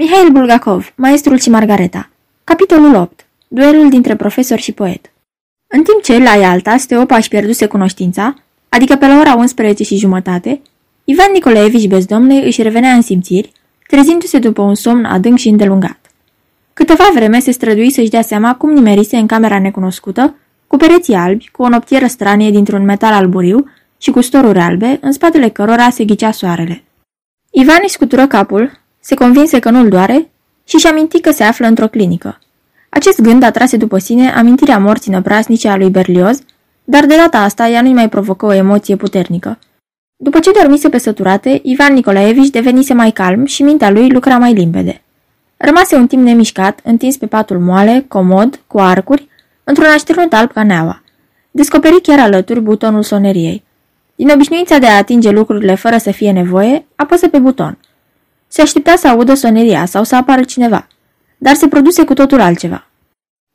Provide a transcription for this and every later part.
Mihail Bulgakov, Maestrul și Margareta Capitolul 8 Duelul dintre profesor și poet În timp ce, la Ialta, Steopa își pierduse cunoștința, adică pe la ora 11 și jumătate, Ivan Nicolaevici Bezdomne își revenea în simțiri, trezindu-se după un somn adânc și îndelungat. Câteva vreme se strădui să-și dea seama cum nimerise în camera necunoscută, cu pereții albi, cu o noptieră stranie dintr-un metal alburiu și cu storuri albe, în spatele cărora se ghicea soarele. Ivan își scutură capul, se convinse că nu-l doare și și aminti că se află într-o clinică. Acest gând atrase după sine amintirea morții năprasnice a lui Berlioz, dar de data asta ea nu-i mai provocă o emoție puternică. După ce dormise pe săturate, Ivan Nicolaevici devenise mai calm și mintea lui lucra mai limpede. Rămase un timp nemișcat, întins pe patul moale, comod, cu arcuri, într-un așternut alb ca neaua. Descoperi chiar alături butonul soneriei. Din obișnuința de a atinge lucrurile fără să fie nevoie, apăsă pe buton. Se aștepta să audă soneria sau să apară cineva, dar se produse cu totul altceva.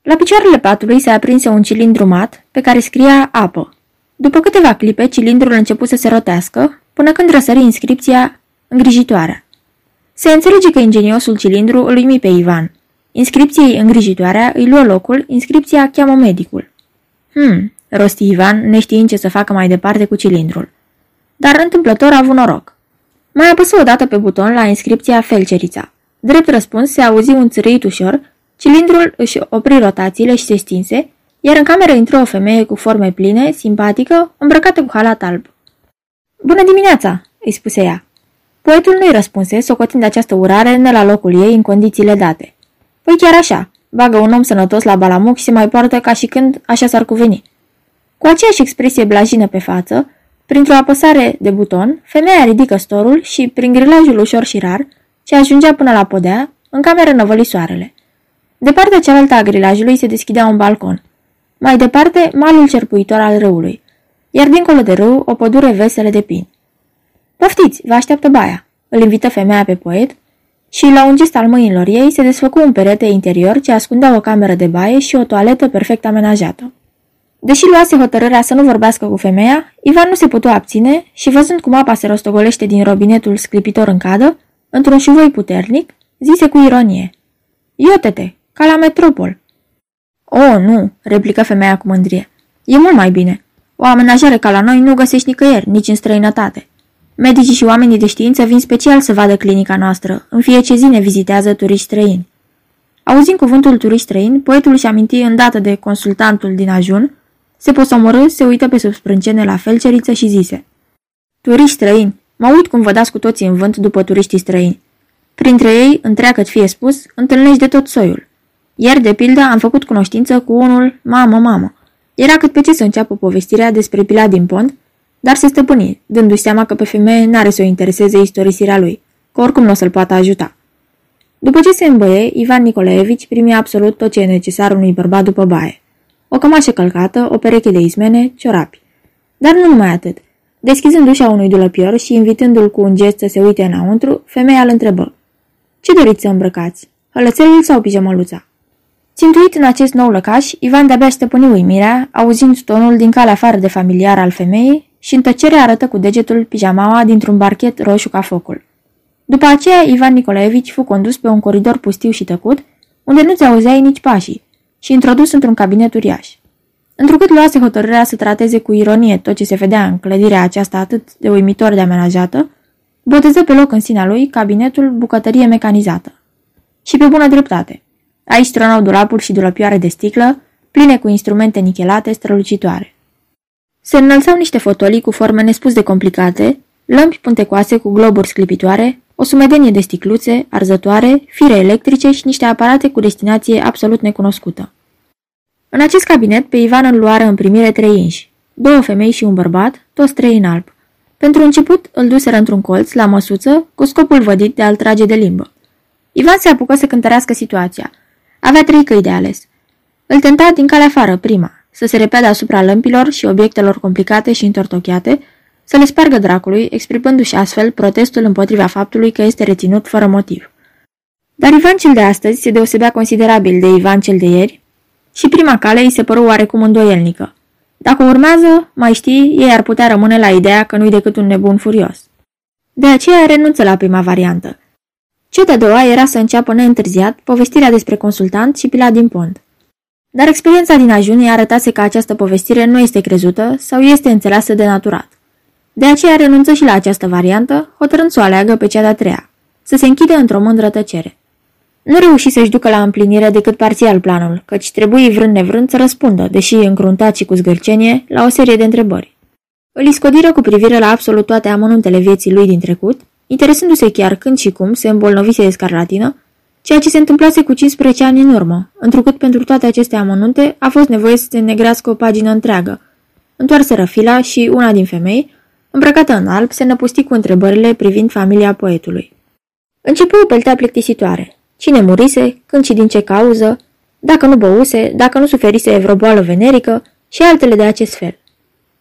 La picioarele patului se aprinse un cilindru mat pe care scria apă. După câteva clipe, cilindrul început să se rotească, până când răsări inscripția îngrijitoarea. Se înțelege că ingeniosul cilindru îl uimi pe Ivan. Inscripției îngrijitoarea îi luă locul, inscripția cheamă medicul. Hmm, rosti Ivan, neștiind ce să facă mai departe cu cilindrul. Dar întâmplător a avut noroc. Mai apăsă odată pe buton la inscripția Felcerița. Drept răspuns se auzi un țârâit ușor, cilindrul își opri rotațiile și se stinse, iar în cameră intră o femeie cu forme pline, simpatică, îmbrăcată cu halat alb. Bună dimineața!" îi spuse ea. Poetul nu-i răspunse, socotind această urare ne la locul ei în condițiile date. Păi chiar așa, bagă un om sănătos la balamuc și se mai poartă ca și când așa s-ar cuveni. Cu aceeași expresie blajină pe față, printr-o apăsare de buton, femeia ridică storul și, prin grilajul ușor și rar, ce ajungea până la podea, în cameră năvăli soarele. De partea cealaltă a grilajului se deschidea un balcon. Mai departe, malul cerpuitor al râului, iar dincolo de râu, o pădure veselă de pin. Poftiți, vă așteaptă baia, îl invită femeia pe poet și, la un gest al mâinilor ei, se desfăcu un perete interior ce ascundea o cameră de baie și o toaletă perfect amenajată. Deși luase hotărârea să nu vorbească cu femeia, Ivan nu se putea abține și, văzând cum apa se rostogolește din robinetul sclipitor în cadă, într-un șuvoi puternic, zise cu ironie. Iotete, ca la metropol. O, nu, replică femeia cu mândrie. E mult mai bine. O amenajare ca la noi nu găsești nicăieri, nici în străinătate. Medicii și oamenii de știință vin special să vadă clinica noastră. În fiecare zi ne vizitează turiști străini. Auzind cuvântul turiști străini, poetul își aminti îndată de consultantul din ajun, se posomorâ, se uită pe sub sprâncene la felceriță și zise Turiști străini, mă uit cum vă dați cu toții în vânt după turiștii străini. Printre ei, întreagă fie spus, întâlnești de tot soiul. Ieri, de pildă, am făcut cunoștință cu unul, mamă, mamă. Era cât pe ce să înceapă povestirea despre Pilat din Pont, dar se stăpâni, dându-și seama că pe femeie n-are să o intereseze istorisirea lui, că oricum nu o să-l poată ajuta. După ce se îmbăie, Ivan Nicolaevici primi absolut tot ce e necesar unui bărbat după baie. O cămașă călcată, o pereche de ismene, ciorapi. Dar nu numai atât. Deschizând ușa unui dulăpior și invitându-l cu un gest să se uite înăuntru, femeia îl întrebă. Ce doriți să îmbrăcați? Hălățelul sau pijamăluța? Țintuit în acest nou lăcaș, Ivan de-abia stăpâni uimirea, auzind tonul din calea afară de familiar al femeii și în tăcere arătă cu degetul pijamaua dintr-un barchet roșu ca focul. După aceea, Ivan Nicolaevici fu condus pe un coridor pustiu și tăcut, unde nu-ți auzeai nici pașii, și introdus într-un cabinet uriaș. Întrucât luase hotărârea să trateze cu ironie tot ce se vedea în clădirea aceasta atât de uimitor de amenajată, boteză pe loc în sinea lui cabinetul bucătărie mecanizată. Și pe bună dreptate. Aici tronau dulapuri și dulăpioare de sticlă, pline cu instrumente nichelate strălucitoare. Se înălțau niște fotolii cu forme nespus de complicate, lămpi puntecoase cu globuri sclipitoare, o sumedenie de sticluțe, arzătoare, fire electrice și niște aparate cu destinație absolut necunoscută. În acest cabinet, pe Ivan îl luară în primire trei inși, două femei și un bărbat, toți trei în alb. Pentru început îl duseră într-un colț, la măsuță, cu scopul vădit de a-l trage de limbă. Ivan se apucă să cântărească situația. Avea trei căi de ales. Îl tenta din calea afară, prima, să se repede asupra lămpilor și obiectelor complicate și întortocheate, să le spargă dracului, exprimându-și astfel protestul împotriva faptului că este reținut fără motiv. Dar Ivan cel de astăzi se deosebea considerabil de Ivan cel de ieri și prima cale îi se păru oarecum îndoielnică. Dacă urmează, mai știi, ei ar putea rămâne la ideea că nu-i decât un nebun furios. De aceea renunță la prima variantă. Cea de-a doua era să înceapă neîntârziat povestirea despre consultant și Pilat din Pont. Dar experiența din ajun i arătase că această povestire nu este crezută sau este înțeleasă de naturat. De aceea renunță și la această variantă, hotărând să o aleagă pe cea de-a treia, să se închide într-o mândră tăcere. Nu reuși să-și ducă la împlinire decât parțial planul, căci trebuie vrând nevrând să răspundă, deși încruntat și cu zgârcenie, la o serie de întrebări. Îl iscodiră cu privire la absolut toate amănuntele vieții lui din trecut, interesându-se chiar când și cum se îmbolnăvise de scarlatină, ceea ce se întâmplase cu 15 ani în urmă, întrucât pentru toate aceste amănunte a fost nevoie să se negrească o pagină întreagă. Întoarseră fila și una din femei, îmbrăcată în alb, se năpusti cu întrebările privind familia poetului. Începu o peltea plictisitoare. Cine murise, când și din ce cauză, dacă nu băuse, dacă nu suferise vreo boală venerică și altele de acest fel.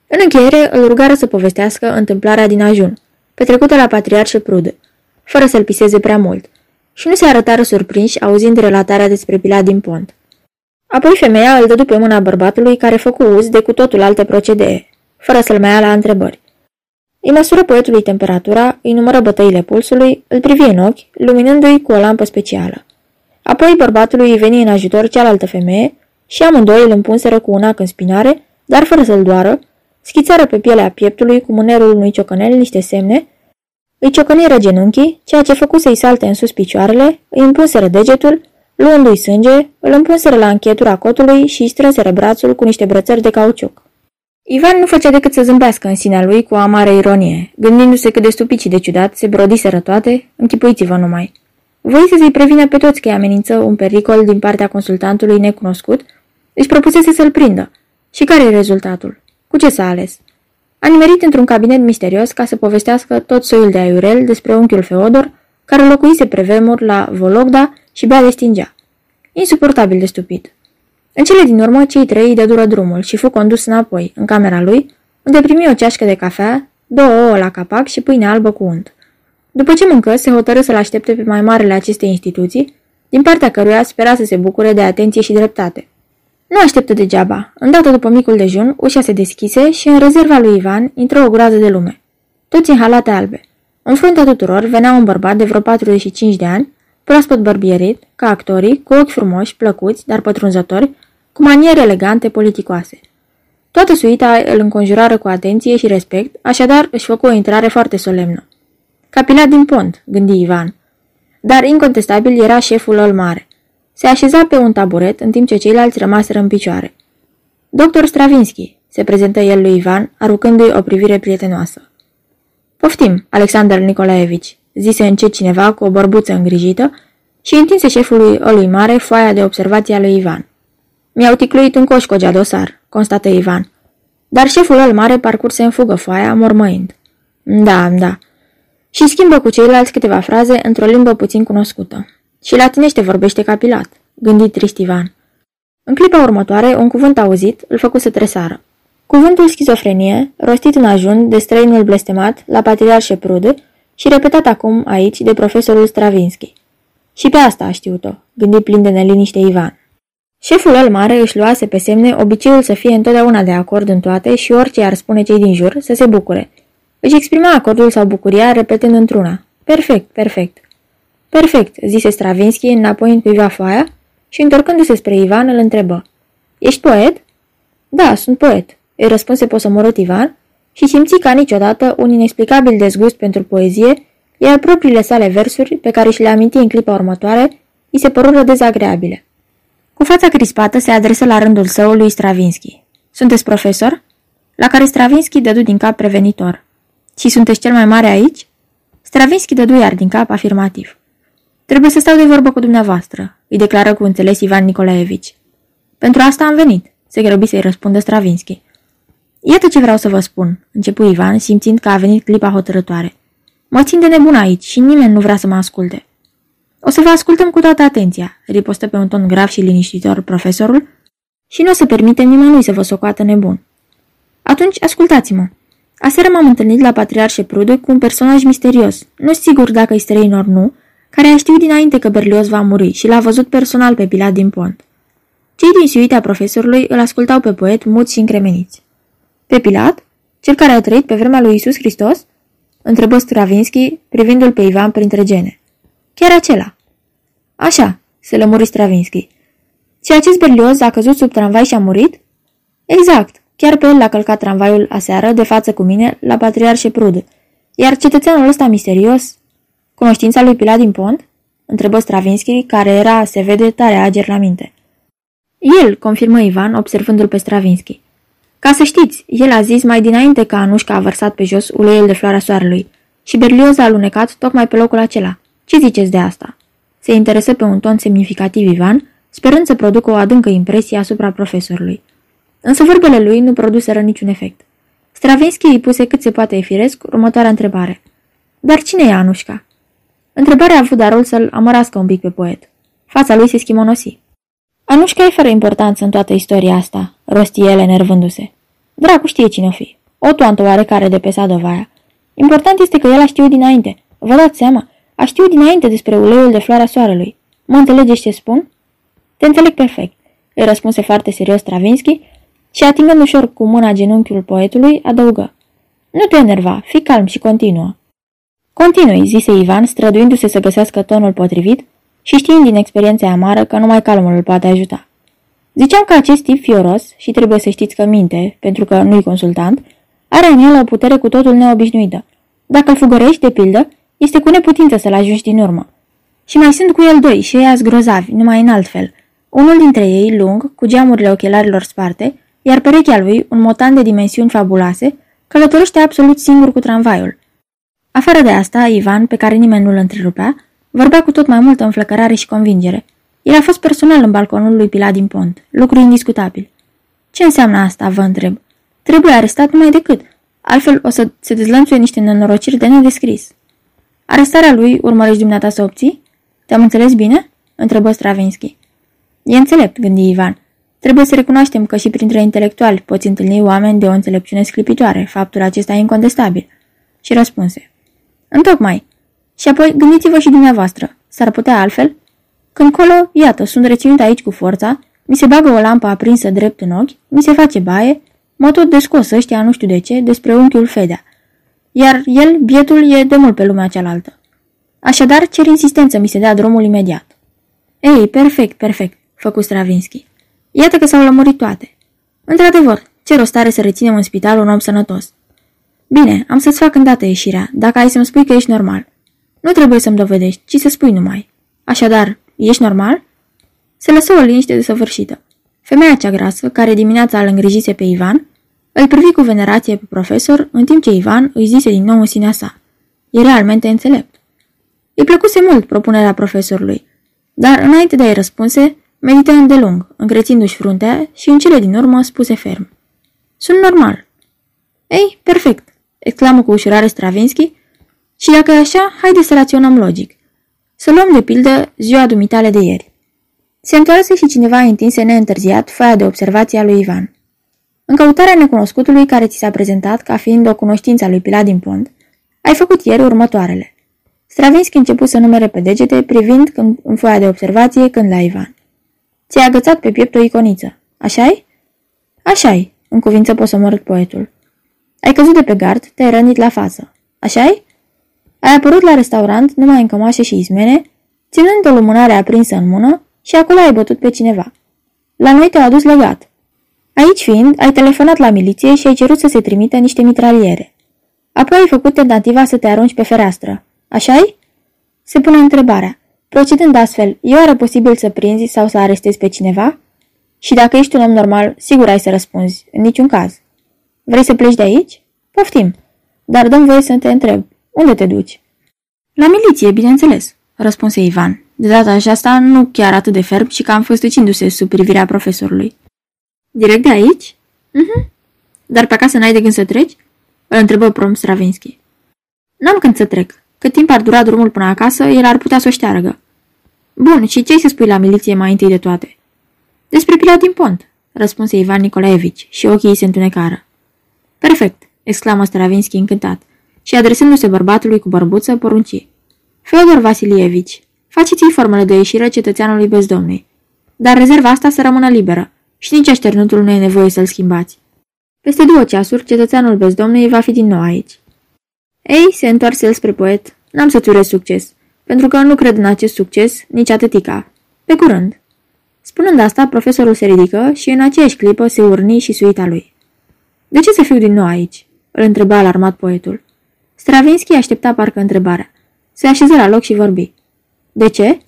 În încheiere îl rugară să povestească întâmplarea din ajun, petrecută la patriarșe prude, fără să-l piseze prea mult, și nu se arătară surprinși auzind relatarea despre Pilat din pont. Apoi femeia îl dădu pe mâna bărbatului care făcu uz de cu totul alte procedee, fără să-l mai ia la întrebări. Îi măsură poetului temperatura, îi numără bătăile pulsului, îl privi în ochi, luminându-i cu o lampă specială. Apoi bărbatului îi veni în ajutor cealaltă femeie și amândoi îl împunseră cu un ac în spinare, dar fără să-l doară, schițară pe pielea pieptului cu mânerul unui ciocănel niște semne, îi ciocăniră genunchii, ceea ce făcu să-i salte în sus picioarele, îi împunseră degetul, luându-i sânge, îl împunseră la închetura cotului și îi strânseră brațul cu niște brățări de cauciuc. Ivan nu făcea decât să zâmbească în sinea lui cu o amare ironie, gândindu-se cât de stupid și de ciudat se brodiseră toate, închipuiți-vă numai. Voise să-i prevină pe toți că îi amenință un pericol din partea consultantului necunoscut, își propusese să-l prindă. Și care e rezultatul? Cu ce s-a ales? A nimerit într-un cabinet misterios ca să povestească tot soiul de aiurel despre unchiul Feodor, care locuise prevemur la Vologda și bea de stingea. Insuportabil de stupid. În cele din urmă, cei trei îi dură drumul și fu condus înapoi, în camera lui, unde primi o ceașcă de cafea, două ouă la capac și pâine albă cu unt. După ce mâncă, se hotărâ să-l aștepte pe mai marele acestei instituții, din partea căruia spera să se bucure de atenție și dreptate. Nu așteptă degeaba. Îndată după micul dejun, ușa se deschise și în rezerva lui Ivan intră o groază de lume. Toți în halate albe. În fruntea tuturor venea un bărbat de vreo 45 de ani, proaspăt bărbierit, ca actorii, cu ochi frumoși, plăcuți, dar pătrunzători, cu maniere elegante, politicoase. Toată suita îl înconjurară cu atenție și respect, așadar își făcu o intrare foarte solemnă. Capilat din pont, gândi Ivan. Dar incontestabil era șeful lor mare. Se așeza pe un taburet în timp ce ceilalți rămaseră în picioare. Doctor Stravinsky, se prezentă el lui Ivan, aruncându-i o privire prietenoasă. Poftim, Alexander Nicolaevici, zise încet cineva cu o bărbuță îngrijită și întinse șefului Olui Mare foaia de observație a lui Ivan. Mi-au ticluit un coș cogea dosar, constată Ivan. Dar șeful al mare parcurse în fugă foaia, mormăind. Da, da. Și schimbă cu ceilalți câteva fraze într-o limbă puțin cunoscută. Și latinește vorbește capilat, gândi trist Ivan. În clipa următoare, un cuvânt auzit îl făcu să tresară. Cuvântul schizofrenie, rostit în ajun de străinul blestemat la patriar Șeprude și repetat acum aici de profesorul Stravinsky. Și pe asta a știut-o, gândi plin de neliniște Ivan. Șeful el mare își luase pe semne obiceiul să fie întotdeauna de acord în toate și orice ar spune cei din jur să se bucure. Își exprima acordul sau bucuria repetând într-una. Perfect, perfect. Perfect, zise Stravinsky înapoi în cuiva foaia și întorcându-se spre Ivan îl întrebă. Ești poet? Da, sunt poet, îi răspunse posomorât Ivan și simți ca niciodată un inexplicabil dezgust pentru poezie, iar propriile sale versuri, pe care și le aminti în clipa următoare, îi se părură dezagreabile. Cu fața crispată se adresă la rândul său lui Stravinsky. Sunteți profesor? La care Stravinsky dădu din cap prevenitor. Și sunteți cel mai mare aici? Stravinsky dădu iar din cap afirmativ. Trebuie să stau de vorbă cu dumneavoastră, îi declară cu înțeles Ivan Nicolaevici. Pentru asta am venit, se grăbi să-i răspundă Stravinsky. Iată ce vreau să vă spun, începu Ivan, simțind că a venit clipa hotărătoare. Mă țin de nebun aici și nimeni nu vrea să mă asculte. O să vă ascultăm cu toată atenția, ripostă pe un ton grav și liniștitor profesorul, și nu o să permitem nimănui să vă socoată nebun. Atunci, ascultați-mă. Aseară m-am întâlnit la Patriarșe Prude cu un personaj misterios, nu sigur dacă-i străin ori nu, care a știut dinainte că Berlios va muri și l-a văzut personal pe Pilat din pont. Cei din suita profesorului îl ascultau pe poet muți și încremeniți. Pe Pilat? Cel care a trăit pe vremea lui Isus Hristos? Întrebă Stravinsky, privindu-l pe Ivan printre gene. Chiar acela. Așa, se lămuri Stravinsky. Și acest berlioz a căzut sub tramvai și a murit? Exact, chiar pe el l-a călcat tramvaiul aseară de față cu mine la Patriar și Prud. Iar cetățeanul ăsta misterios, cunoștința lui Pilat din Pont? Întrebă Stravinsky, care era, se vede, tare ager la minte. El, confirmă Ivan, observându-l pe Stravinsky. Ca să știți, el a zis mai dinainte că Anușca a vărsat pe jos uleiul de floarea soarelui și Berlioz a alunecat tocmai pe locul acela. Ce ziceți de asta? Se interesă pe un ton semnificativ Ivan, sperând să producă o adâncă impresie asupra profesorului. Însă vorbele lui nu produseră niciun efect. Stravinsky îi puse cât se poate efiresc următoarea întrebare. Dar cine e Anușca? Întrebarea a avut darul să-l amărască un pic pe poet. Fața lui se schimonosi. Anușca e fără importanță în toată istoria asta, rosti el enervându-se. Dracu știe cine o fi. O toantă oarecare de pe Sadovaia. Important este că el a știut dinainte. Vă dați seama? A știut dinainte despre uleiul de floarea soarelui. Mă înțelegeți ce spun? Te înțeleg perfect, îi răspunse foarte serios Stravinsky și atingând ușor cu mâna genunchiul poetului, adăugă. Nu te enerva, fii calm și continuă. Continui, zise Ivan, străduindu-se să găsească tonul potrivit și știind din experiența amară că numai calmul îl poate ajuta. Ziceam că acest tip fioros, și trebuie să știți că minte, pentru că nu-i consultant, are în el o putere cu totul neobișnuită. Dacă îl fugărești, de pildă, este cu neputință să-l ajungi din urmă. Și mai sunt cu el doi și ei grozavi, numai în alt fel. Unul dintre ei, lung, cu geamurile ochelarilor sparte, iar perechea lui, un motan de dimensiuni fabuloase, călătorește absolut singur cu tramvaiul. Afară de asta, Ivan, pe care nimeni nu-l întrerupea, vorbea cu tot mai multă înflăcărare și convingere. El a fost personal în balconul lui Pilat din Pont, lucru indiscutabil. Ce înseamnă asta, vă întreb? Trebuie arestat numai decât, altfel o să se dezlănțuie niște nenorociri de nedescris. Arestarea lui urmărești dumneata să obții? Te-am înțeles bine? întrebă Stravinsky. E înțelept, gândi Ivan. Trebuie să recunoaștem că și printre intelectuali poți întâlni oameni de o înțelepciune sclipitoare, faptul acesta e incontestabil. Și răspunse. Întocmai. Și apoi gândiți-vă și dumneavoastră. S-ar putea altfel? Când colo, iată, sunt reținut aici cu forța, mi se bagă o lampă aprinsă drept în ochi, mi se face baie, mă tot descos ăștia, nu știu de ce, despre unchiul Fedea. Iar el, bietul, e de mult pe lumea cealaltă. Așadar, cer insistență mi se dea drumul imediat. Ei, perfect, perfect, făcu Stravinsky. Iată că s-au lămurit toate. Într-adevăr, ce rost are să reținem în spital un om sănătos? Bine, am să-ți fac îndată ieșirea, dacă ai să-mi spui că ești normal. Nu trebuie să-mi dovedești, ci să spui numai. Așadar, ești normal? Se lăsă o liniște desăvârșită. Femeia cea grasă, care dimineața îl îngrijise pe Ivan, îl privi cu venerație pe profesor, în timp ce Ivan îi zise din nou în sinea sa. E realmente înțelept. Îi plăcuse mult propunerea profesorului, dar înainte de a-i răspunse, medită îndelung, încrețindu-și fruntea și în cele din urmă spuse ferm. Sunt normal. Ei, perfect, exclamă cu ușurare Stravinsky, și dacă e așa, haide să raționăm logic. Să luăm de pildă ziua dumitale de ieri. Se întoarse și cineva întinse neîntârziat foaia de observație a lui Ivan. În căutarea necunoscutului care ți s-a prezentat ca fiind o cunoștință a lui Pilat din Pont, ai făcut ieri următoarele. Stravinsky început să numere pe degete, privind când, în foaia de observație când la Ivan. Ți-ai agățat pe piept o iconiță, așa-i? Așa-i, în cuvință posomorât poetul. Ai căzut de pe gard, te-ai rănit la față, așa-i? Ai apărut la restaurant numai în cămașe și izmene, ținând o lumânare aprinsă în mână și acolo ai bătut pe cineva. La noi te-au adus legat. Aici fiind, ai telefonat la miliție și ai cerut să se trimită niște mitraliere. Apoi ai făcut tentativa să te arunci pe fereastră. așa -i? Se pune întrebarea. Procedând astfel, e oare posibil să prinzi sau să arestezi pe cineva? Și dacă ești un om normal, sigur ai să răspunzi, în niciun caz. Vrei să pleci de aici? Poftim. Dar dăm voie să te întreb. Unde te duci? La miliție, bineînțeles, răspunse Ivan. De data aceasta nu chiar atât de ferm și cam făstăcindu-se sub privirea profesorului. Direct de aici? Mhm. Dar pe acasă n-ai de gând să treci? Îl întrebă prom Stravinsky. N-am când să trec. Cât timp ar dura drumul până acasă, el ar putea să o șteargă. Bun, și ce să spui la miliție mai întâi de toate? Despre Pilat din Pont, răspunse Ivan Nicolaevici și ochii ei se întunecară. Perfect, exclamă Stravinsky încântat și adresându-se bărbatului cu bărbuță, porunci. Feodor Vasilievici, faceți-i formele de ieșire cetățeanului bezdomnei. Dar rezerva asta să rămână liberă și nici așternutul nu e nevoie să-l schimbați. Peste două ceasuri, cetățeanul bezdomnei va fi din nou aici. Ei, se întoarse el spre poet. N-am să-ți urez succes. pentru că nu cred în acest succes nici atâtica. Pe curând! Spunând asta, profesorul se ridică și în aceeași clipă se urni și suita lui. De ce să fiu din nou aici?" îl întreba alarmat poetul. Stravinski aștepta parcă întrebarea. Se așeză la loc și vorbi. De ce?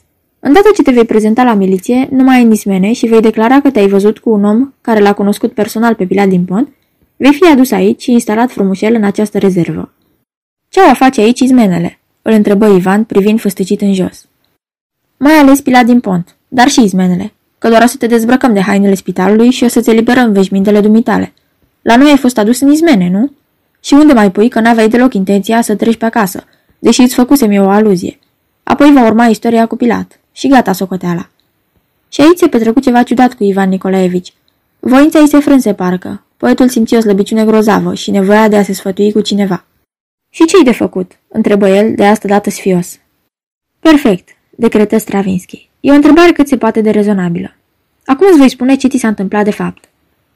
Îndată ce te vei prezenta la miliție, nu mai ai nismene și vei declara că te-ai văzut cu un om care l-a cunoscut personal pe Pilat din Pont, vei fi adus aici și instalat frumușel în această rezervă. Ce au a face aici izmenele? Îl întrebă Ivan, privind făstăcit în jos. Mai ales Pilat din Pont, dar și izmenele, că doar o să te dezbrăcăm de hainele spitalului și o să-ți eliberăm veșmintele dumitale. La noi ai fost adus în izmene, nu? Și unde mai pui că n-aveai deloc intenția să treci pe acasă, deși îți făcusem eu o aluzie. Apoi va urma istoria cu Pilat. Și gata socoteala. Și aici se petrecut ceva ciudat cu Ivan Nicolaevici. Voința îi se frânse parcă. Poetul simți o slăbiciune grozavă și nevoia de a se sfătui cu cineva. Și ce-i de făcut?" întrebă el, de asta dată sfios. Perfect, decretă Stravinsky. E o întrebare cât se poate de rezonabilă. Acum îți voi spune ce ți s-a întâmplat de fapt.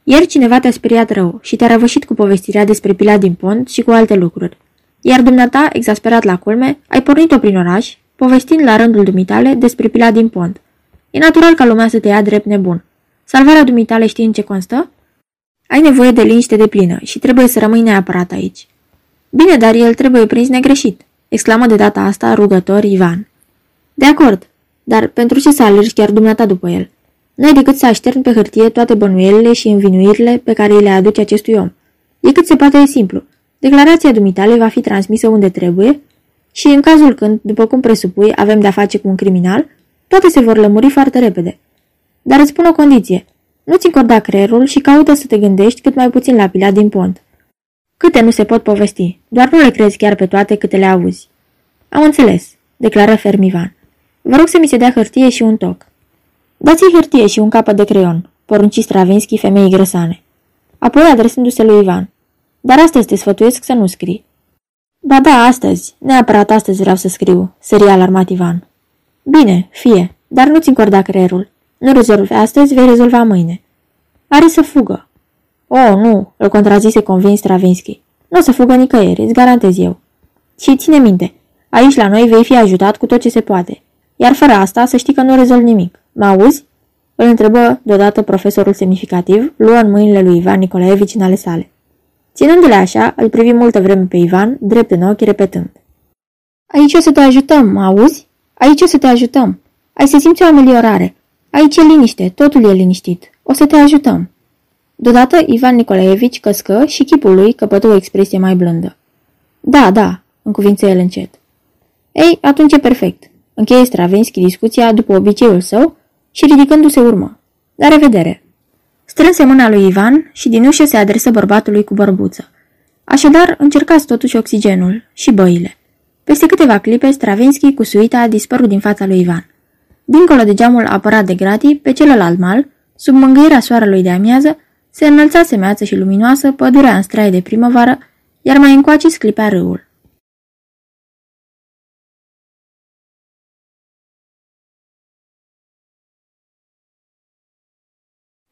Ieri cineva te-a speriat rău și te-a răvășit cu povestirea despre pila din pont și cu alte lucruri. Iar dumneata, exasperat la culme, ai pornit-o prin oraș, povestind la rândul dumitale despre pila din pont. E natural ca lumea să te ia drept nebun. Salvarea dumitale știi în ce constă? Ai nevoie de liniște de plină și trebuie să rămâi neapărat aici. Bine, dar el trebuie prins negreșit, exclamă de data asta rugător Ivan. De acord, dar pentru ce să alergi chiar dumneata după el? N-ai decât să așterni pe hârtie toate bănuielile și învinuirile pe care îi le aduce acestui om. E cât se poate de simplu. Declarația dumitale va fi transmisă unde trebuie și în cazul când, după cum presupui, avem de-a face cu un criminal, toate se vor lămuri foarte repede. Dar îți pun o condiție. Nu-ți încorda creierul și caută să te gândești cât mai puțin la pila din pont. Câte nu se pot povesti, doar nu le crezi chiar pe toate câte le auzi. Am înțeles, declară ferm Ivan. Vă rog să mi se dea hârtie și un toc. Dați-i hârtie și un capăt de creion, porunci Stravinski femeii grăsane. Apoi adresându-se lui Ivan. Dar astăzi te sfătuiesc să nu scrii. Ba da, astăzi. Neapărat astăzi vreau să scriu, sări alarmat Ivan. Bine, fie, dar nu-ți încorda creierul. Nu rezolvi astăzi, vei rezolva mâine. Are să fugă. Oh, nu, îl contrazise convins Stravinsky. Nu o să fugă nicăieri, îți garantez eu. Și ține minte, aici la noi vei fi ajutat cu tot ce se poate. Iar fără asta, să știi că nu rezolv nimic. Mă auzi? Îl întrebă deodată profesorul semnificativ, luă în mâinile lui Ivan Nicolaevici în ale sale. Ținându-le așa, îl privi multă vreme pe Ivan, drept în ochi, repetând. Aici o să te ajutăm, mă auzi? Aici o să te ajutăm. Ai să simți o ameliorare. Aici e liniște, totul e liniștit. O să te ajutăm. Deodată Ivan Nicolaevici căscă și chipul lui căpătă o expresie mai blândă. Da, da, încuvință el încet. Ei, atunci e perfect. Încheie Stravinsky discuția după obiceiul său și ridicându-se urmă. La revedere! Strânse mâna lui Ivan și din ușă se adresă bărbatului cu bărbuță. Așadar, încercați totuși oxigenul și băile. Peste câteva clipe, Stravinsky cu suita a dispărut din fața lui Ivan. Dincolo de geamul apărat de gratii, pe celălalt mal, sub mângâierea soarelui de amiază, se înălța semeață și luminoasă pădurea în straie de primăvară, iar mai încoace sclipea râul.